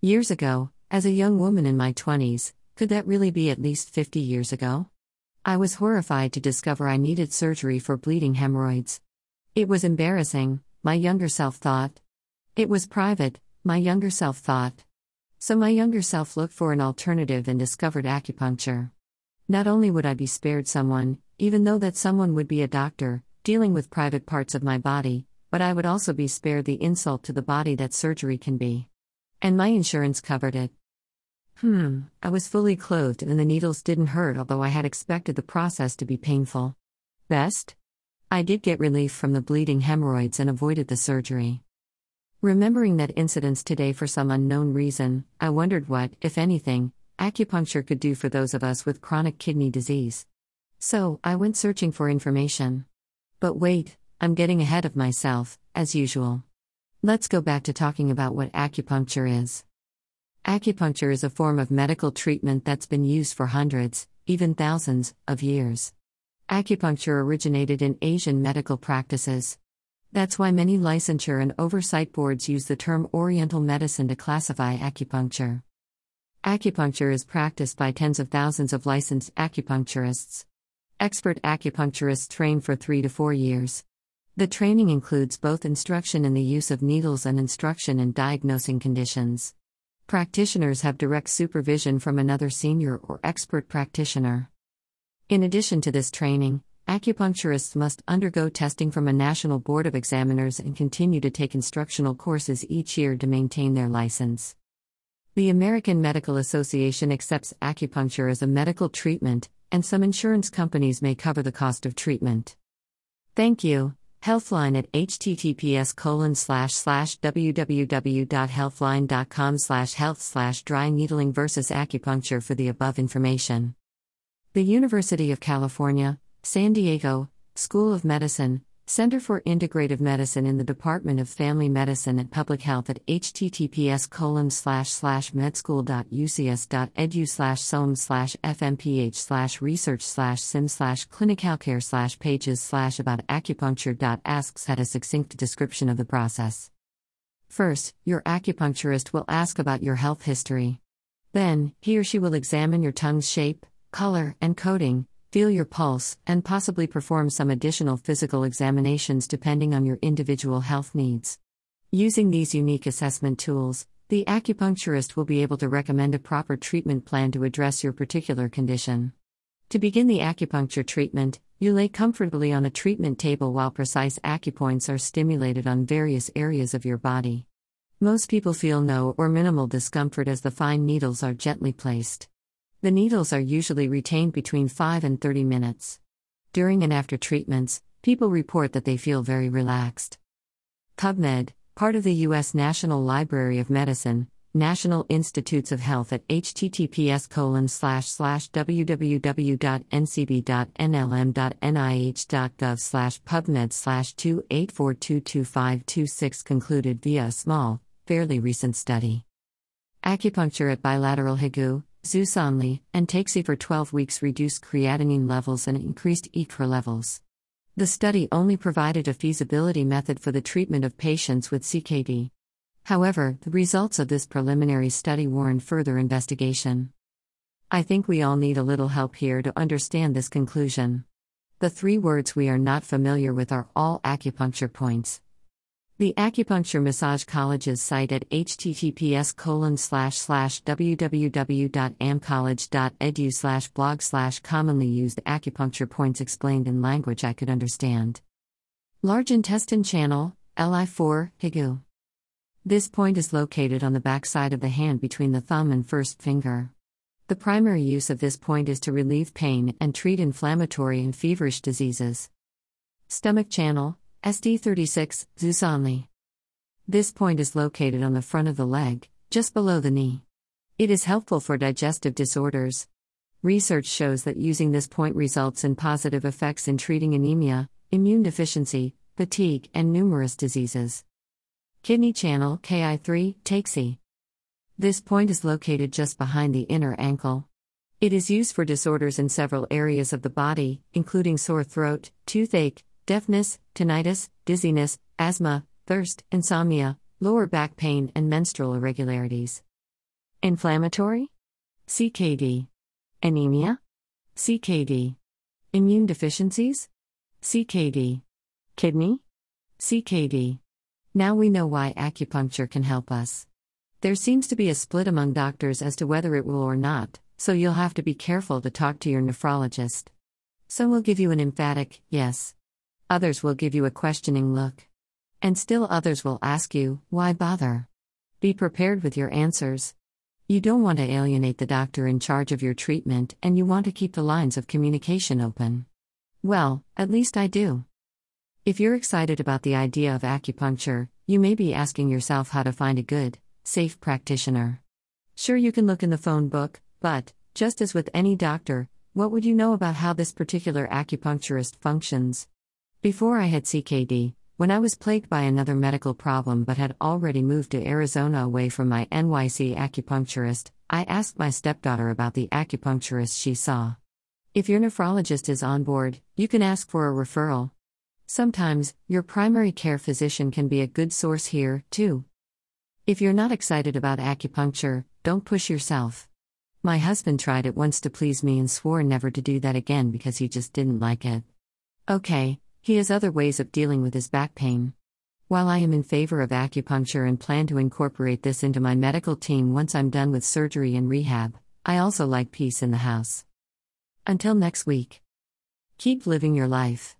Years ago, as a young woman in my 20s, could that really be at least 50 years ago? I was horrified to discover I needed surgery for bleeding hemorrhoids. It was embarrassing, my younger self thought. It was private, my younger self thought. So my younger self looked for an alternative and discovered acupuncture. Not only would I be spared someone, even though that someone would be a doctor, dealing with private parts of my body, but I would also be spared the insult to the body that surgery can be. And my insurance covered it. Hmm, I was fully clothed and the needles didn't hurt, although I had expected the process to be painful. Best? I did get relief from the bleeding hemorrhoids and avoided the surgery. Remembering that incident today for some unknown reason, I wondered what, if anything, acupuncture could do for those of us with chronic kidney disease. So, I went searching for information. But wait, I'm getting ahead of myself, as usual. Let's go back to talking about what acupuncture is. Acupuncture is a form of medical treatment that's been used for hundreds, even thousands, of years. Acupuncture originated in Asian medical practices. That's why many licensure and oversight boards use the term Oriental medicine to classify acupuncture. Acupuncture is practiced by tens of thousands of licensed acupuncturists. Expert acupuncturists train for three to four years. The training includes both instruction in the use of needles and instruction in diagnosing conditions. Practitioners have direct supervision from another senior or expert practitioner. In addition to this training, Acupuncturists must undergo testing from a national board of examiners and continue to take instructional courses each year to maintain their license. The American Medical Association accepts acupuncture as a medical treatment, and some insurance companies may cover the cost of treatment. Thank you. Healthline at https colon slash slash www.healthline.com slash health slash dry needling versus acupuncture for the above information. The University of California, San Diego, School of Medicine, Center for Integrative Medicine in the Department of Family Medicine and Public Health at https colon slash slash medschool.ucsd.edu slash som slash fmph slash research slash sim slash clinicalcare slash pages slash about acupuncture. Asks had a succinct description of the process. First, your acupuncturist will ask about your health history. Then, he or she will examine your tongue's shape, color, and coating, feel your pulse, and possibly perform some additional physical examinations depending on your individual health needs. Using these unique assessment tools, the acupuncturist will be able to recommend a proper treatment plan to address your particular condition. To begin the acupuncture treatment, you lay comfortably on a treatment table while precise acupoints are stimulated on various areas of your body. Most people feel no or minimal discomfort as the fine needles are gently placed. The needles are usually retained between 5 and 30 minutes. During and after treatments, people report that they feel very relaxed. PubMed, part of the U.S. National Library of Medicine, National Institutes of Health at https www.ncbi.nlm.nih.gov slash pubmed slash 284222526 concluded via a small, fairly recent study. Acupuncture at bilateral Hegu, Zusanli, and Taixi for 12 weeks reduced creatinine levels and increased ecra levels. The study only provided a feasibility method for the treatment of patients with CKD. However, the results of this preliminary study warrant further investigation. I think we all need a little help here to understand this conclusion. The three words we are not familiar with are all acupuncture points. The Acupuncture Massage College's site at https www.amcollege.edu blog commonly used acupuncture points explained in language I could understand. Large intestine channel, LI4, Hegu. This point is located on the back side of the hand between the thumb and first finger. The primary use of this point is to relieve pain and treat inflammatory and feverish diseases. Stomach channel, ST36, Zusanli. This point is located on the front of the leg, just below the knee. It is helpful for digestive disorders. Research shows that using this point results in positive effects in treating anemia, immune deficiency, fatigue, and numerous diseases. Kidney channel KI3 Taixi. This point is located just behind the inner ankle. It is used for disorders in several areas of the body, including sore throat, toothache, deafness, tinnitus, dizziness, asthma, thirst, insomnia, lower back pain, and menstrual irregularities. Inflammatory? CKD. Anemia? CKD. Immune deficiencies? CKD. Kidney? CKD. Now we know why acupuncture can help us. There seems to be a split among doctors as to whether it will or not, so you'll have to be careful to talk to your nephrologist. Some will give you an emphatic yes. Others will give you a questioning look. And still others will ask you, why bother? Be prepared with your answers. You don't want to alienate the doctor in charge of your treatment and you want to keep the lines of communication open. Well, at least I do. If you're excited about the idea of acupuncture, you may be asking yourself how to find a good, safe practitioner. Sure, you can look in the phone book, but, just as with any doctor, what would you know about how this particular acupuncturist functions? Before I had CKD, when I was plagued by another medical problem but had already moved to Arizona away from my NYC acupuncturist, I asked my stepdaughter about the acupuncturist she saw. If your nephrologist is on board, you can ask for a referral. Sometimes, your primary care physician can be a good source here, too. If you're not excited about acupuncture, don't push yourself. My husband tried it once to please me and swore never to do that again because he just didn't like it. Okay, he has other ways of dealing with his back pain. While I am in favor of acupuncture and plan to incorporate this into my medical team once I'm done with surgery and rehab, I also like peace in the house. Until next week, keep living your life.